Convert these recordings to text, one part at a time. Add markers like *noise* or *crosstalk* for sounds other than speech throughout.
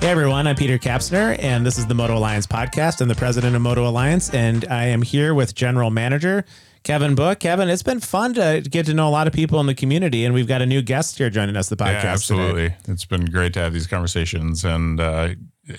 Hey everyone, I'm Peter Kapsner, and this is the Moto Alliance podcast. I'm the president of Moto Alliance, and I am here with general manager Kevin Book. Kevin, it's been fun to get to know a lot of people in the community, and we've got a new guest here joining us the podcast. Yeah, absolutely. Today. It's been great to have these conversations, and uh,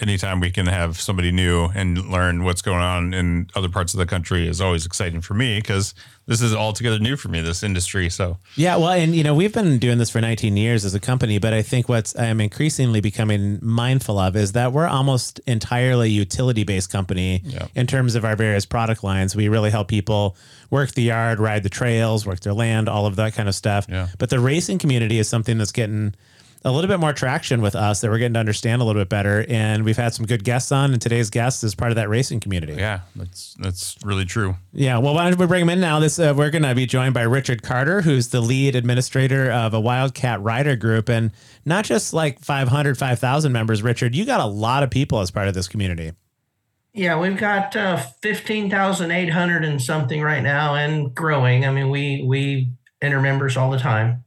anytime we can have somebody new and learn what's going on in other parts of the country is always exciting for me because this is altogether new for me, this industry. So yeah, well, and you know, we've been doing this for 19 years as a company, but I think what I'm increasingly becoming mindful of is that we're almost entirely utility based company yeah. in terms of our various product lines. We really help people work the yard, ride the trails, work their land, all of that kind of stuff. Yeah. But the racing community is something that's getting a little bit more traction with us that we're getting to understand a little bit better. And we've had some good guests on, and today's guest is part of that racing community. Yeah, that's that's really true. Yeah. Well, why don't we bring him in now? This uh, we're going to be joined by Richard Carter, who's the lead administrator of a Wildcat Rider Group, and not just like 500, 5,000 members. Richard, you got a lot of people as part of this community. Yeah, we've got uh, fifteen thousand eight hundred and something right now, and growing. I mean, we we enter members all the time.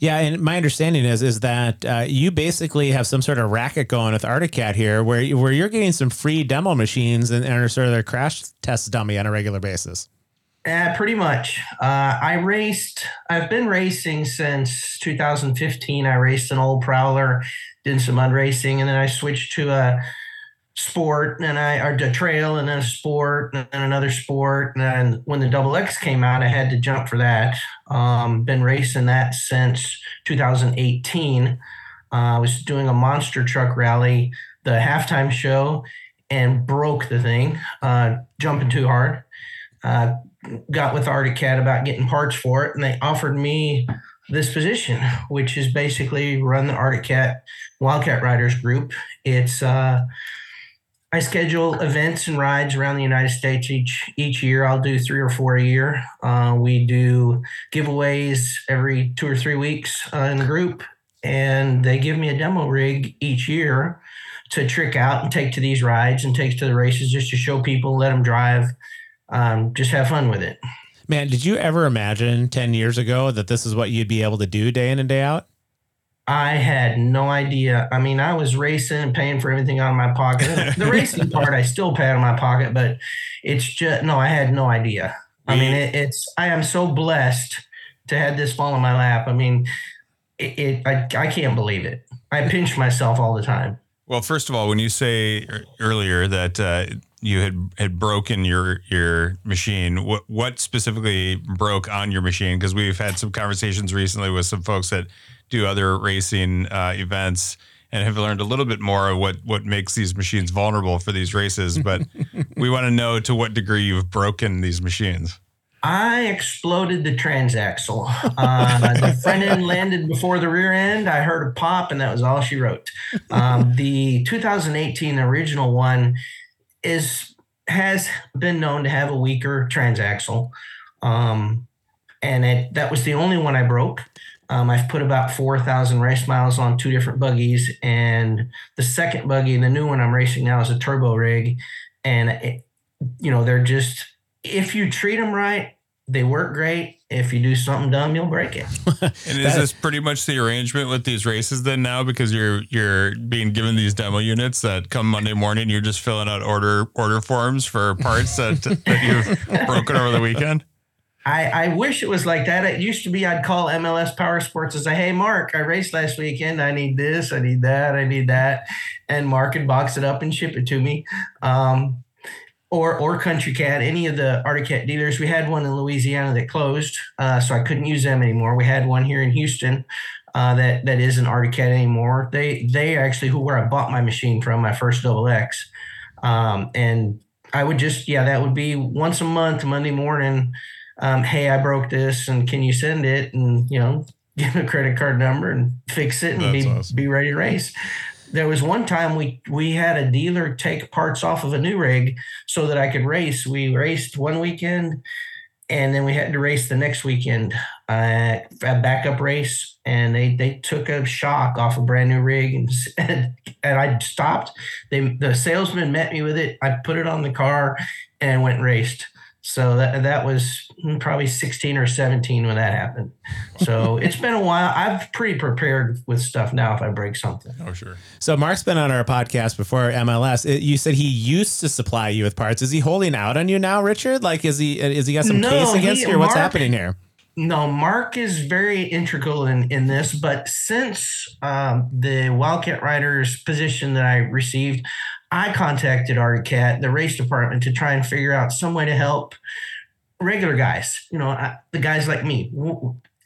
Yeah, and my understanding is is that uh, you basically have some sort of racket going with Arctic Cat here, where where you're getting some free demo machines and, and are sort of their crash test dummy on a regular basis. Uh, pretty much. Uh, I raced. I've been racing since 2015. I raced an old Prowler, did some mud racing, and then I switched to a sport and I or a trail and then a sport and then another sport. And then when the double X came out, I had to jump for that. Um, been racing that since 2018. Uh, I was doing a monster truck rally, the halftime show, and broke the thing, uh, jumping too hard. Uh, got with Arctic Cat about getting parts for it, and they offered me this position, which is basically run the Arctic Cat Wildcat Riders group. It's uh, I schedule events and rides around the United States each each year. I'll do three or four a year. Uh, we do giveaways every two or three weeks uh, in the group, and they give me a demo rig each year to trick out and take to these rides and take to the races just to show people, let them drive, um, just have fun with it. Man, did you ever imagine 10 years ago that this is what you'd be able to do day in and day out? I had no idea. I mean, I was racing and paying for everything out of my pocket. the *laughs* racing part, I still pay out of my pocket, but it's just no. I had no idea. I mean, it, it's. I am so blessed to have this fall in my lap. I mean, it. it I, I can't believe it. I pinch myself all the time. Well, first of all, when you say earlier that uh, you had had broken your your machine, what what specifically broke on your machine? Because we've had some conversations recently with some folks that do other racing uh, events and have learned a little bit more of what what makes these machines vulnerable for these races. But *laughs* we want to know to what degree you've broken these machines. I exploded the transaxle. Uh, the front end landed before the rear end. I heard a pop, and that was all she wrote. Um, *laughs* the 2018 original one is has been known to have a weaker transaxle, um, and it, that was the only one I broke. Um, I've put about 4,000 race miles on two different buggies. And the second buggy, the new one I'm racing now, is a turbo rig. And, it, you know, they're just, if you treat them right, they work great. If you do something dumb, you'll break it. *laughs* and is this pretty much the arrangement with these races then now? Because you're you're being given these demo units that come Monday morning, you're just filling out order order forms for parts that, that you've *laughs* broken over the weekend. I, I wish it was like that. It used to be I'd call MLS Power Sports and say, Hey, Mark, I raced last weekend. I need this, I need that, I need that. And Mark would box it up and ship it to me. Um, or, or Country Cat, any of the Arctic Cat dealers. We had one in Louisiana that closed, uh, so I couldn't use them anymore. We had one here in Houston uh, that that isn't Arctic Cat anymore. They they actually who where I bought my machine from, my first double X, um, and I would just yeah that would be once a month Monday morning um, hey, I broke this, and can you send it? And you know, *laughs* give a credit card number and fix it, and That's be awesome. be ready to race. There was one time we we had a dealer take parts off of a new rig so that I could race. We raced one weekend, and then we had to race the next weekend, uh, a backup race, and they they took a shock off a brand new rig, and *laughs* and, and I stopped. They the salesman met me with it. I put it on the car and went and raced So that that was probably 16 or 17 when that happened. So *laughs* it's been a while. I'm pretty prepared with stuff now if I break something. Oh, sure. So Mark's been on our podcast before MLS. It, you said he used to supply you with parts. Is he holding out on you now, Richard? Like, is he is he got some No, case against he- you? What's Mark- happening here? No, Mark is very integral in, in this, but since um, the Wildcat Riders position that I received, I contacted Arctic Cat, the race department, to try and figure out some way to help regular guys, you know, I, the guys like me.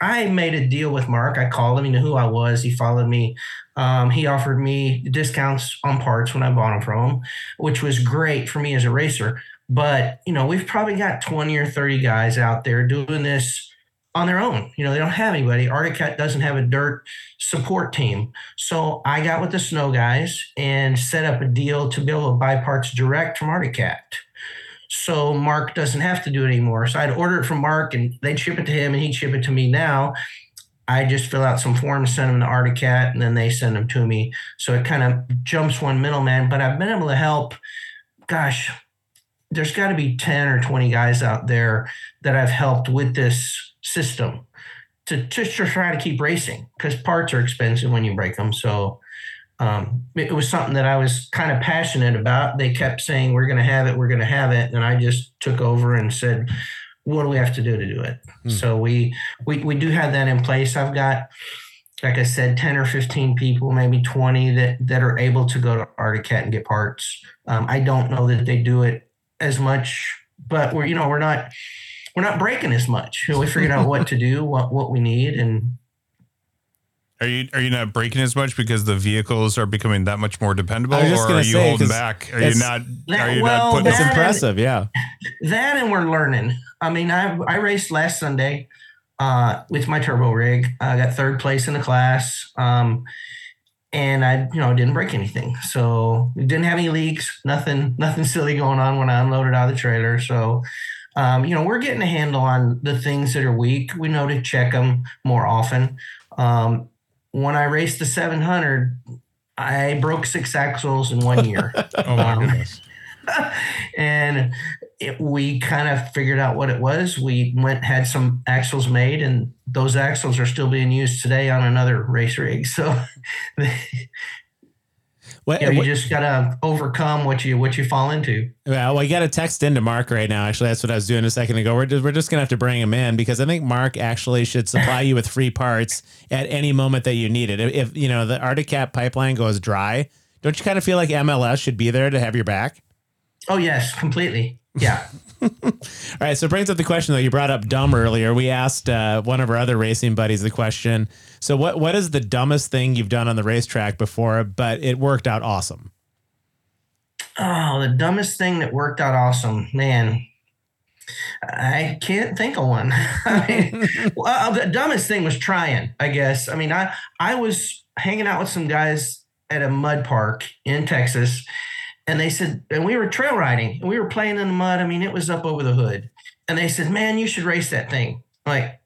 I made a deal with Mark. I called him. He knew who I was. He followed me. Um, he offered me discounts on parts when I bought them from him, which was great for me as a racer. But, you know, we've probably got 20 or 30 guys out there doing this on their own. You know, they don't have anybody. Arctic Cat doesn't have a dirt support team. So I got with the snow guys and set up a deal to be able to buy parts direct from Arctic Cat. So Mark doesn't have to do it anymore. So I'd order it from Mark and they'd ship it to him and he'd ship it to me now. I just fill out some forms, send them to Arctic Cat, and then they send them to me. So it kind of jumps one middleman. But I've been able to help, gosh, there's got to be 10 or 20 guys out there that I've helped with this system to just to try to keep racing because parts are expensive when you break them. So um, it was something that I was kind of passionate about. They kept saying, We're going to have it, we're going to have it. And I just took over and said, What do we have to do to do it? Hmm. So we, we, we do have that in place. I've got, like I said, 10 or 15 people, maybe 20 that, that are able to go to Arctic Cat and get parts. Um, I don't know that they do it as much, but we're, you know, we're not, we're not breaking as much. We figured out what to do, what, what we need. And Are you are you not breaking as much because the vehicles are becoming that much more dependable, I was just or are you say, holding 'cause back? Are you not? That- Are you well, not putting? It's that- impressive, yeah. that and we're learning. I mean, I I raced last Sunday uh, with my turbo rig. I got third place in the class, um, and I you know didn't break anything. So didn't have any leaks. Nothing nothing silly going on when I unloaded out of the trailer. So. Um, you know, we're getting a handle on the things that are weak. We know to check them more often. Um, when I raced the 700, I broke six axles in one year. *laughs* oh my Um, goodness! *laughs* and it, we kind of figured out what it was. We went had some axles made, and those axles are still being used today on another race rig. So *laughs* What, you, know, you just gotta overcome what you what you fall into. well, we got a text into Mark right now. Actually, that's what I was doing a second ago. We're just, we're just gonna have to bring him in because I think Mark actually should supply you with free parts at any moment that you need it. If, you know the Arctic pipeline goes dry, don't you kind of feel like MLS should be there to have your back? Oh yes, completely. Yeah. *laughs* All right, so it brings up the question though. You brought up dumb earlier. We asked uh, one of our other racing buddies the question. So, what what is the dumbest thing you've done on the racetrack before, but it worked out awesome? Oh, the dumbest thing that worked out awesome, man. I can't think of one. *laughs* I mean, well, the dumbest thing was trying. I guess. I mean, I I was hanging out with some guys at a mud park in Texas, and they said, and we were trail riding, and we were playing in the mud. I mean, it was up over the hood, and they said, "Man, you should race that thing." I'm like,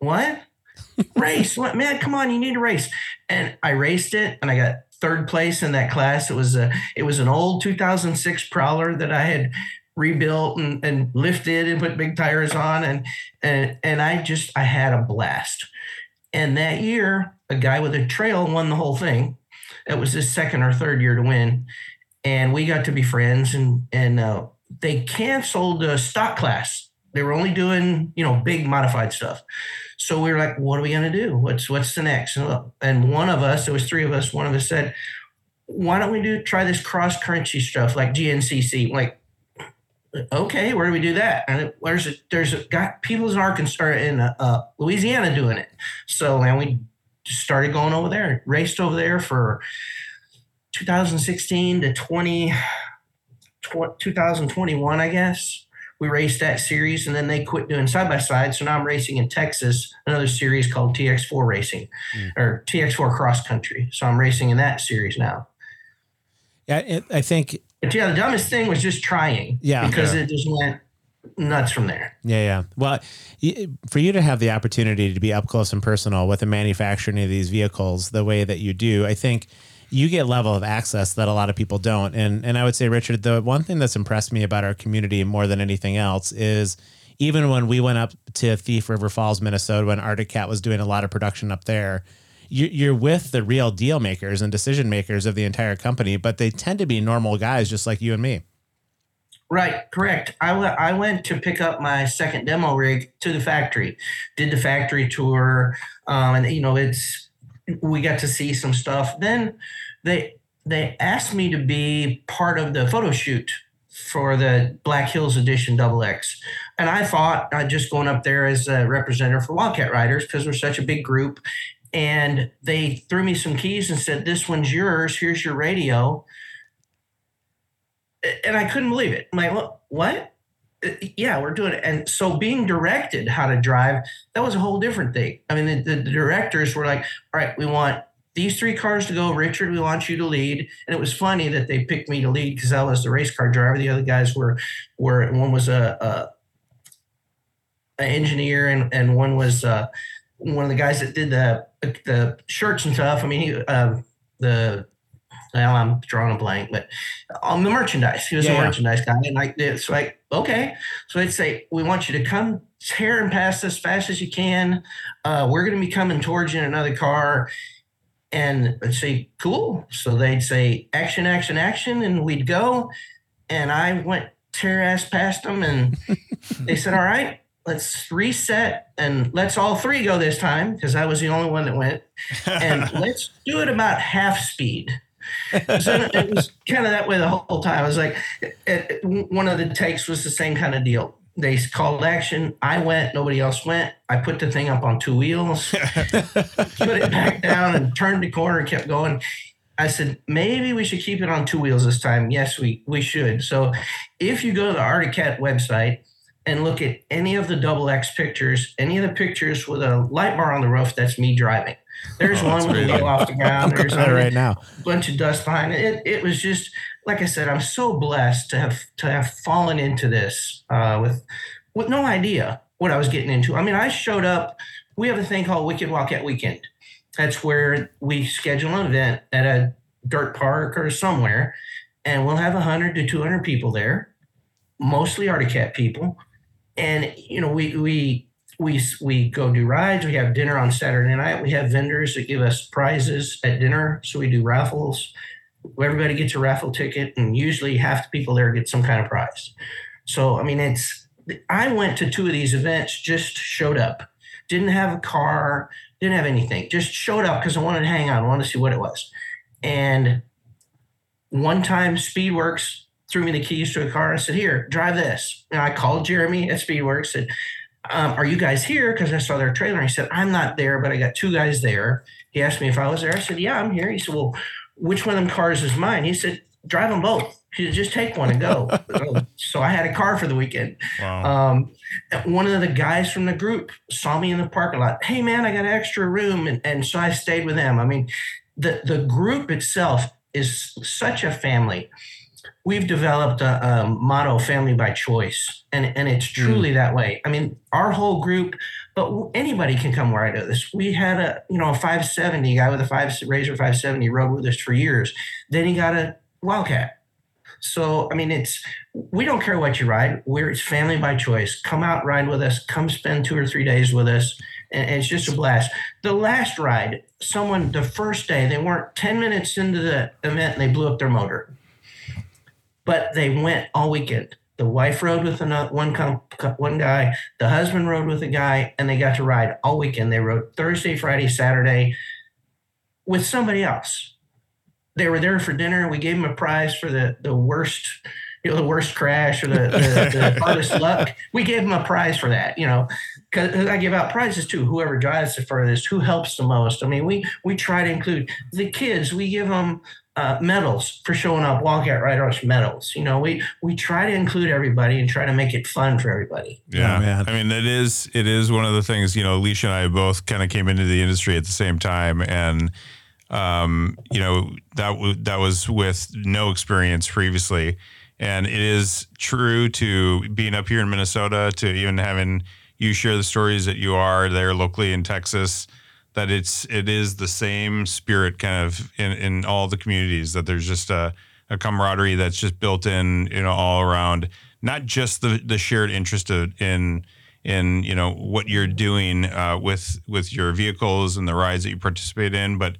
what? *laughs* race? What? Man, come on, you need to race. And I raced it, and I got third place in that class. It was a it was an old 2006 Prowler that I had rebuilt and, and lifted and put big tires on and and and I just I had a blast. And that year, a guy with a trail won the whole thing. It was his second or third year to win, and we got to be friends. And and uh, they canceled the stock class. They were only doing you know big modified stuff. So we were like, what are we gonna do? What's what's the next? And, and one of us, it was three of us. One of us said, why don't we do try this cross country stuff like GNCC? Like, okay, where do we do that? And there's a, there's a, got people in Arkansas in uh, Louisiana doing it. So man, we started going over there, raced over there for 2016 to 20, tw- 2021, I guess. We raced that series and then they quit doing side by side. So now I'm racing in Texas, another series called TX4 Racing mm. or TX4 Cross Country. So I'm racing in that series now. Yeah, it, I think. But yeah, the dumbest thing was just trying. Yeah. Because Yeah. it just went nuts from there. Yeah, yeah. Well, for you to have the opportunity to be up close and personal with the manufacturing of these vehicles the way that you do, I think you get level of access that a lot of people don't. And and I would say, Richard, the one thing that's impressed me about our community more than anything else is even when we went up to Thief River Falls, Minnesota, when Arctic Cat was doing a lot of production up there, you're with the real deal makers and decision makers of the entire company, but they tend to be normal guys just like you and me. Right, correct. I, w- I went to pick up my second demo rig to the factory, did the factory tour, um, and you know it's we got to see some stuff. Then they they asked me to be part of the photo shoot for the Black Hills Edition Double X, and I thought I'd just going up there as a representative for Wildcat Riders because we're such a big group, and they threw me some keys and said, "This one's yours. Here's your radio." And I couldn't believe it. I'm like, what? Yeah, we're doing it. And so being directed how to drive, that was a whole different thing. I mean, the, the directors were like, all right, we want these three cars to go. Richard, we want you to lead. And it was funny that they picked me to lead because I was the race car driver. The other guys were, were one was a, a, a engineer and, and one was uh, one of the guys that did the the shirts and stuff. I mean, he, uh, the well, I'm drawing a blank, but on the merchandise, he was yeah, a merchandise guy, and like it's like okay, so they'd say we want you to come tear and pass as fast as you can. Uh, we're going to be coming towards you in another car. And I'd say, cool. So they'd say, action, action, action. And we'd go. And I went tear ass past them. And *laughs* they said, all right, let's reset and let's all three go this time because I was the only one that went. And *laughs* let's do it about half speed. *laughs* so it was kind of that way the whole time. I was like, eh, eh, it, it, one of the takes was the same kind of deal. They called action. I went. Nobody else went. I put the thing up on two wheels, *laughs* put it back down, and turned the corner and kept going. I said, maybe we should keep it on two wheels this time. Yes, we, we should. So if you go to the Arctic Cat website, and look at any of the double X pictures, any of the pictures with a light bar on the roof, that's me driving. There's oh, one with a off the *laughs* ground. There's a right now. bunch of dust behind it. it. It was just like I said. I'm so blessed to have to have fallen into this uh, with with no idea what I was getting into. I mean, I showed up. We have a thing called Wicked Wildcat Weekend. That's where we schedule an event at a dirt park or somewhere, and we'll have 100 to 200 people there, mostly Arctic Cat people and you know we we we we go do rides. We have dinner on Saturday night. We have vendors that give us prizes at dinner. So we do raffles. Everybody gets a raffle ticket, and usually half the people there get some kind of prize. So I mean, it's. I went to two of these events. Just showed up. Didn't have a car. Didn't have anything. Just showed up because I wanted to hang out, I wanted to see what it was. And one time, Speedworks threw me the keys to a car and said, Here, drive this. And I called Jeremy at Speedworks, said, um, Are you guys here? Because I saw their trailer. He said, I'm not there, but I got two guys there. He asked me if I was there. I said, Yeah, I'm here. He said, Well, which one of them cars is mine? He said, Drive them both. He said, Just take one and go. *laughs* so I had a car for the weekend. Wow. Um, one of the guys from the group saw me in the parking lot. Hey, man, I got extra room. And, and so I stayed with them. I mean, the, the group itself is such a family we've developed a, a, motto family by choice and, and it's hmm. truly mm. that way. I mean our whole group but anybody can come where i do this. We had a you know a 570 guy with a five razor 570 rode with us for years. Then he got a wildcat. So i mean it's we don't care what you ride. We're it's family by choice. Come out ride with us. Come spend two or three days with us. And, and it's just a blast. The last ride someone the first day they weren't 10 minutes into the event and they blew up their motor but they went all weekend. The wife rode with another one one guy. The husband rode with a guy, and they got to ride all weekend. They rode Thursday, Friday, Saturday with somebody else. They were there for dinner. We gave them a prize for the the worst, you know, the worst crash or the, the, the *laughs* hardest luck. We gave them a prize for that. You know, because I give out prizes too. Whoever drives the furthest, who helps the most. I mean, we we try to include the kids. We give them uh, medals for showing up Wildcat Riders medals. You know, we we try to include everybody and try to make it fun for everybody. Yeah, oh, I mean, it is it is one of the things. You know, Alicia and I both kind of came into the industry at the same time, and um, you know that w- that was with no experience previously, and it is true to being up here in Minnesota to even having you share the stories that you are there locally in Texas that it's it is the same spirit kind of in in all the communities that there's just a, a camaraderie that's just built in you know all around not just the the shared interest in in you know what you're doing uh, with with your vehicles and the rides that you participate in but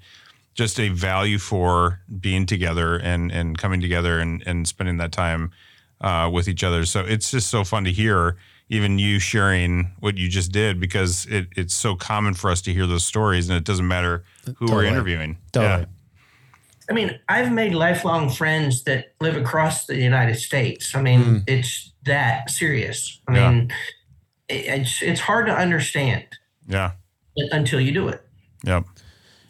just a value for being together and and coming together and and spending that time uh, with each other. So it's just so fun to hear even you sharing what you just did because it, it's so common for us to hear those stories and it doesn't matter who totally. we're interviewing. Totally. Yeah. I mean, I've made lifelong friends that live across the United States. I mean, mm. it's that serious. I yeah. mean, it's it's hard to understand. Yeah. Until you do it. Yep.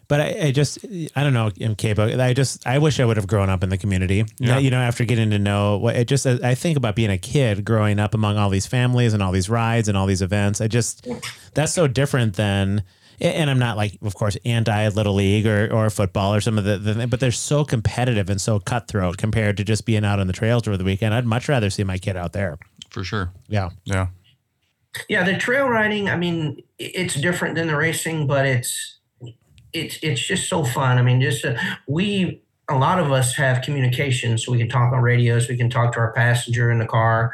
But I, I just, I don't know, um, MK, but I just, I wish I would have grown up in the community. Yeah. You know, after getting to know what it just, I think about being a kid growing up among all these families and all these rides and all these events. I just, that's so different than, and I'm not like, of course, anti little league or, or football or some of the, the, but they're so competitive and so cutthroat compared to just being out on the trails over the weekend. I'd much rather see my kid out there. For sure. Yeah. Yeah. Yeah. The trail riding, I mean, it's different than the racing, but it's, it's it's just so fun. I mean, just uh, we a lot of us have communication, so we can talk on radios, we can talk to our passenger in the car,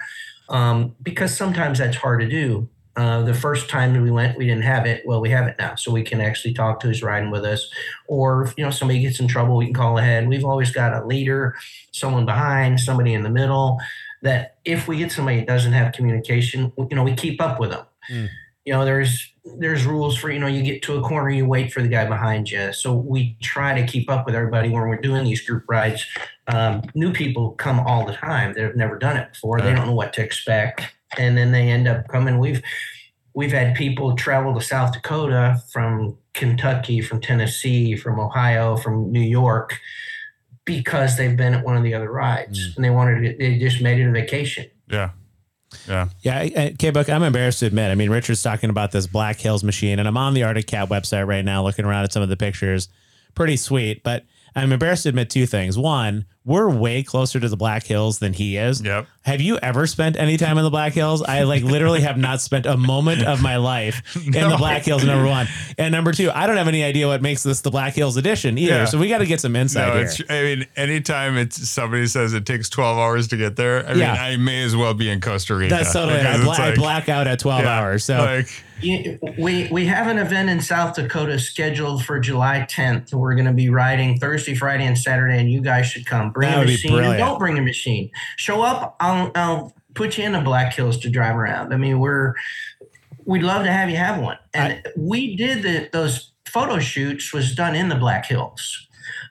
um, because sometimes that's hard to do. Uh, the first time we went, we didn't have it. Well, we have it now, so we can actually talk to who's riding with us. Or if you know somebody gets in trouble, we can call ahead. We've always got a leader, someone behind, somebody in the middle. That if we get somebody that doesn't have communication, you know, we keep up with them. Mm. You know, there's there's rules for you know you get to a corner you wait for the guy behind you. So we try to keep up with everybody when we're doing these group rides. Um, new people come all the time. They've never done it before. They don't know what to expect. And then they end up coming. We've we've had people travel to south dakota from kentucky from tennessee from ohio from new york because they've been at one of the other rides mm. and they wanted to, they just made it a vacation. Yeah yeah. Yeah. K Book, I'm embarrassed to admit. I mean, Richard's talking about this Black Hills machine, and I'm on the Arctic Cat website right now looking around at some of the pictures. Pretty sweet. But I'm embarrassed to admit two things. One, we're way closer to the Black Hills than he is. Yep. Have you ever spent any time in the Black Hills? I like *laughs* literally have not spent a moment of my life no. in the Black Hills. Number one, and number two, I don't have any idea what makes this the Black Hills edition either. Yeah. So we got to get some insight no, here. I mean, anytime it's somebody says it takes 12 hours to get there, I mean, I may as well be in Costa Rica. That's totally. I, bla- like, I, black out at 12 yeah, hours. So. Like, we we have an event in South Dakota scheduled for July 10th. We're going to be riding Thursday, Friday, and Saturday, and you guys should come. Bring a machine. Don't bring a machine. Show up. I'll, I'll put you in the Black Hills to drive around. I mean, we're we'd love to have you have one. And I, we did the, those photo shoots was done in the Black Hills.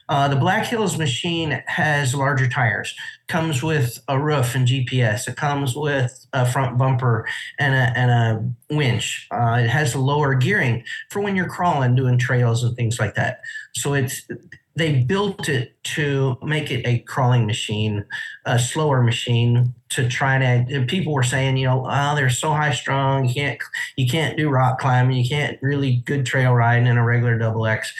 Uh, the Black Hills machine has larger tires, comes with a roof and GPS. It comes with a front bumper and a, and a winch. Uh, it has lower gearing for when you're crawling, doing trails and things like that. So it's they built it to make it a crawling machine, a slower machine to try to. People were saying, you know, oh, they're so high strung, you can't you can't do rock climbing, you can't really good trail riding in a regular double X.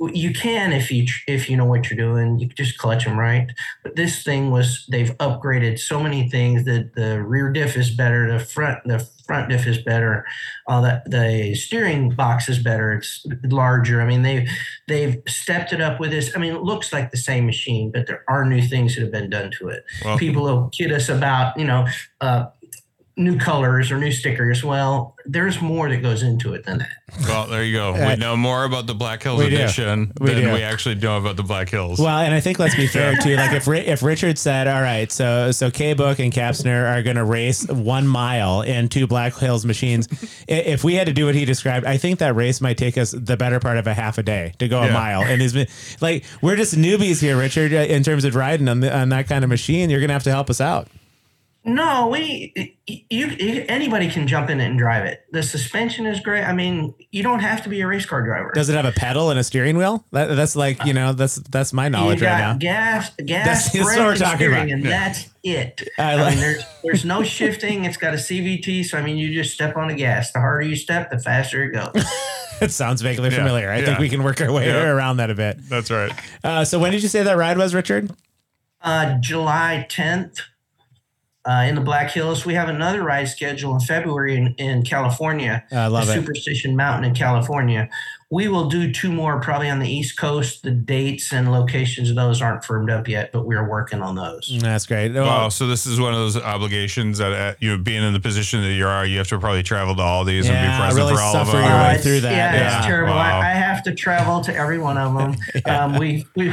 You can if you if you know what you're doing, you just clutch them right. But this thing was they've upgraded so many things that the rear diff is better, the front the front diff is better, uh, that the steering box is better, it's larger. I mean they they've stepped it up with this. I mean it looks like the same machine, but there are new things that have been done to it. People will kid us about, you know, uh, new colors or new stickers. Well, there's more that goes into it than that. Well, there you go. Uh, we know more about the Black Hills we edition we than do. we actually know about the Black Hills. Well, and I think let's be *laughs* fair too. Like if if Richard said, "All right, so so K Book and Kapsner are going to race one mile in two Black Hills machines," *laughs* if we had to do what he described, I think that race might take us the better part of a half a day to go yeah. a mile. And these like we're just newbies here, Richard, uh, in terms of riding on the, on that kind of machine. You're going to have to help us out. No, we you, anybody can jump in it and drive it. The suspension is great. I mean, you don't have to be a race car driver. Does it have a pedal and a steering wheel? That, that's like you know that's that's my knowledge right now. Gas, gas, that's, what we're talking about, and yeah. that's it. I, I mean, there's there's no shifting. It's got a CVT, so I mean, you just step on the gas. The harder you step, the faster it goes. *laughs* it sounds vaguely familiar. I yeah. think we can work our way yeah. around that a bit. That's right. Uh, so when did you say that ride was, Richard? Uh, July 10th uh, in the Black Hills. We have another ride schedule in February in, in California. I love it. Superstition Mountain in California. We will do two more probably on the East Coast. The dates and locations of those aren't firmed up yet, but we're working on those. That's great. Well, Wow. So this is one of those obligations that uh, you know, being in the position that you are, you have to probably travel to all these and be present really for all of them. your way it's- through that, Yeah, yeah. it's terrible. Wow. I, I have to travel to every one of them. *laughs* um, we, we,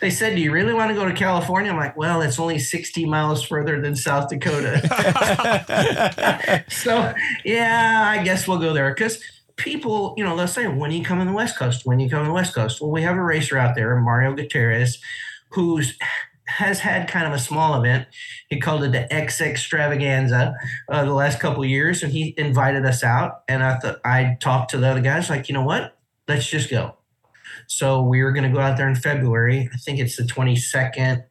they said, "Do you really want to go to California?" I'm like, "Well, it's only 60 miles further than South Dakota." *laughs* *laughs* so, yeah, I guess we'll go there because people, you know, they'll say, "When you come on the West Coast? When you come on the West Coast?" Well, we have a racer out there, Mario Gutierrez, who's has had kind of a small event. He called it the X Extravaganza uh, the last couple years, and he invited us out. And I thought I talked to the other guys, like, you know what? Let's just go. So we were going to go out there in February. I think it's the 22nd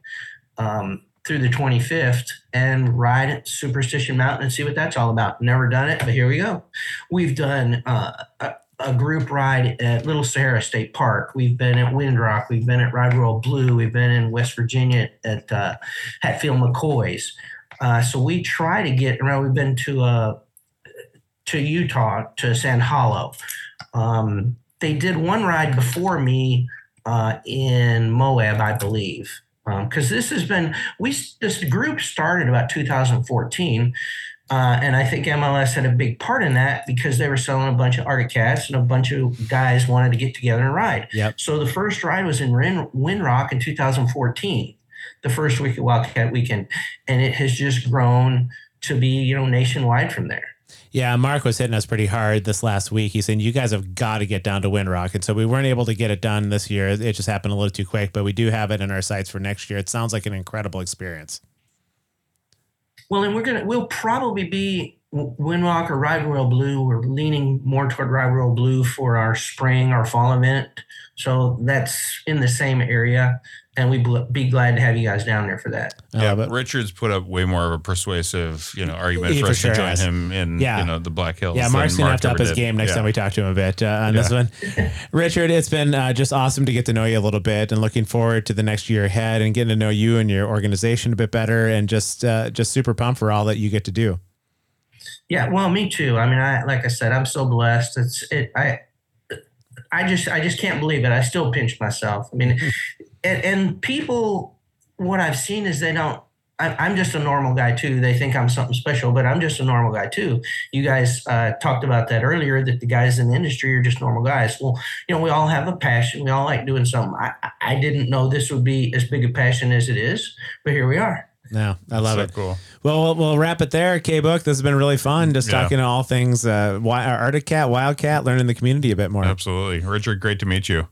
um, through the 25th, and ride Superstition Mountain and see what that's all about. Never done it, but here we go. We've done uh, a, a group ride at Little Sahara State Park. We've been at Windrock. We've been at Ride Royal Blue. We've been in West Virginia at uh, Hatfield McCoy's. Uh, so we try to get around. We've been to uh, to Utah to Sand Hollow. Um, they did one ride before me uh, in Moab, I believe, because this has been we this group started about 2014. Uh, and I think MLS had a big part in that because they were selling a bunch of Arctic Cats and a bunch of guys wanted to get together and ride. Yep. So the first ride was in Rin- Windrock in 2014, the first week of Wildcat Weekend, and it has just grown to be you know nationwide from there. Yeah, Mark was hitting us pretty hard this last week. He's saying you guys have got to get down to Windrock, and so we weren't able to get it done this year. It just happened a little too quick, but we do have it in our sights for next year. It sounds like an incredible experience. Well, and we're gonna we'll probably be Windrock or Ride Royal Blue. We're leaning more toward Ride Royal Blue for our spring, our fall event. So that's in the same area, and we'd bl- be glad to have you guys down there for that. Yeah, love it. Richard's put up way more of a persuasive, you know, argument for for us sure to join has. him in, Yeah. you know, the Black Hills. Yeah, than Mark's gonna Mark have to up ever his did. game next Yeah. time we talk to him a bit uh, on this one. *laughs* Richard, it's been uh, just awesome to get to know you a little bit, and looking forward to the next year ahead, and getting to know you and your organization a bit better, and just uh, just super pumped for all that you get to do. Yeah, well, me too. I mean, I like I said, I'm so blessed. It's it. I I just I just can't believe it. I still pinch myself. I mean, and, and people, what I've seen is they don't. I, I'm just a normal guy too. They think I'm something special, but I'm just a normal guy too. You guys uh, talked about that earlier. That the guys in the industry are just normal guys. Well, you know, we all have a passion. We all like doing something. I I- I didn't know this would be as big a passion as it is, but here we are. No, I love so it. cool. Well, we'll- we'll wrap it there. K Book, this has been really fun. Just Yeah. talking to all things uh, Arctic Cat, Wildcat, learning the community a bit more. Absolutely. Richard, great to meet you.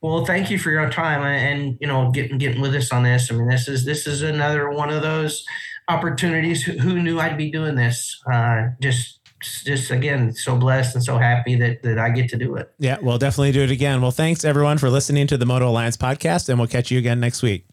Well, thank you for your time and you know getting getting with us on this. I mean, this is this is another one of those opportunities. Who, knew I'd be doing this? Uh, just just again, so blessed and so happy that that I get to do it. Yeah, we'll definitely do it again. Well, thanks everyone for listening to the Moto Alliance podcast, and we'll catch you again next week.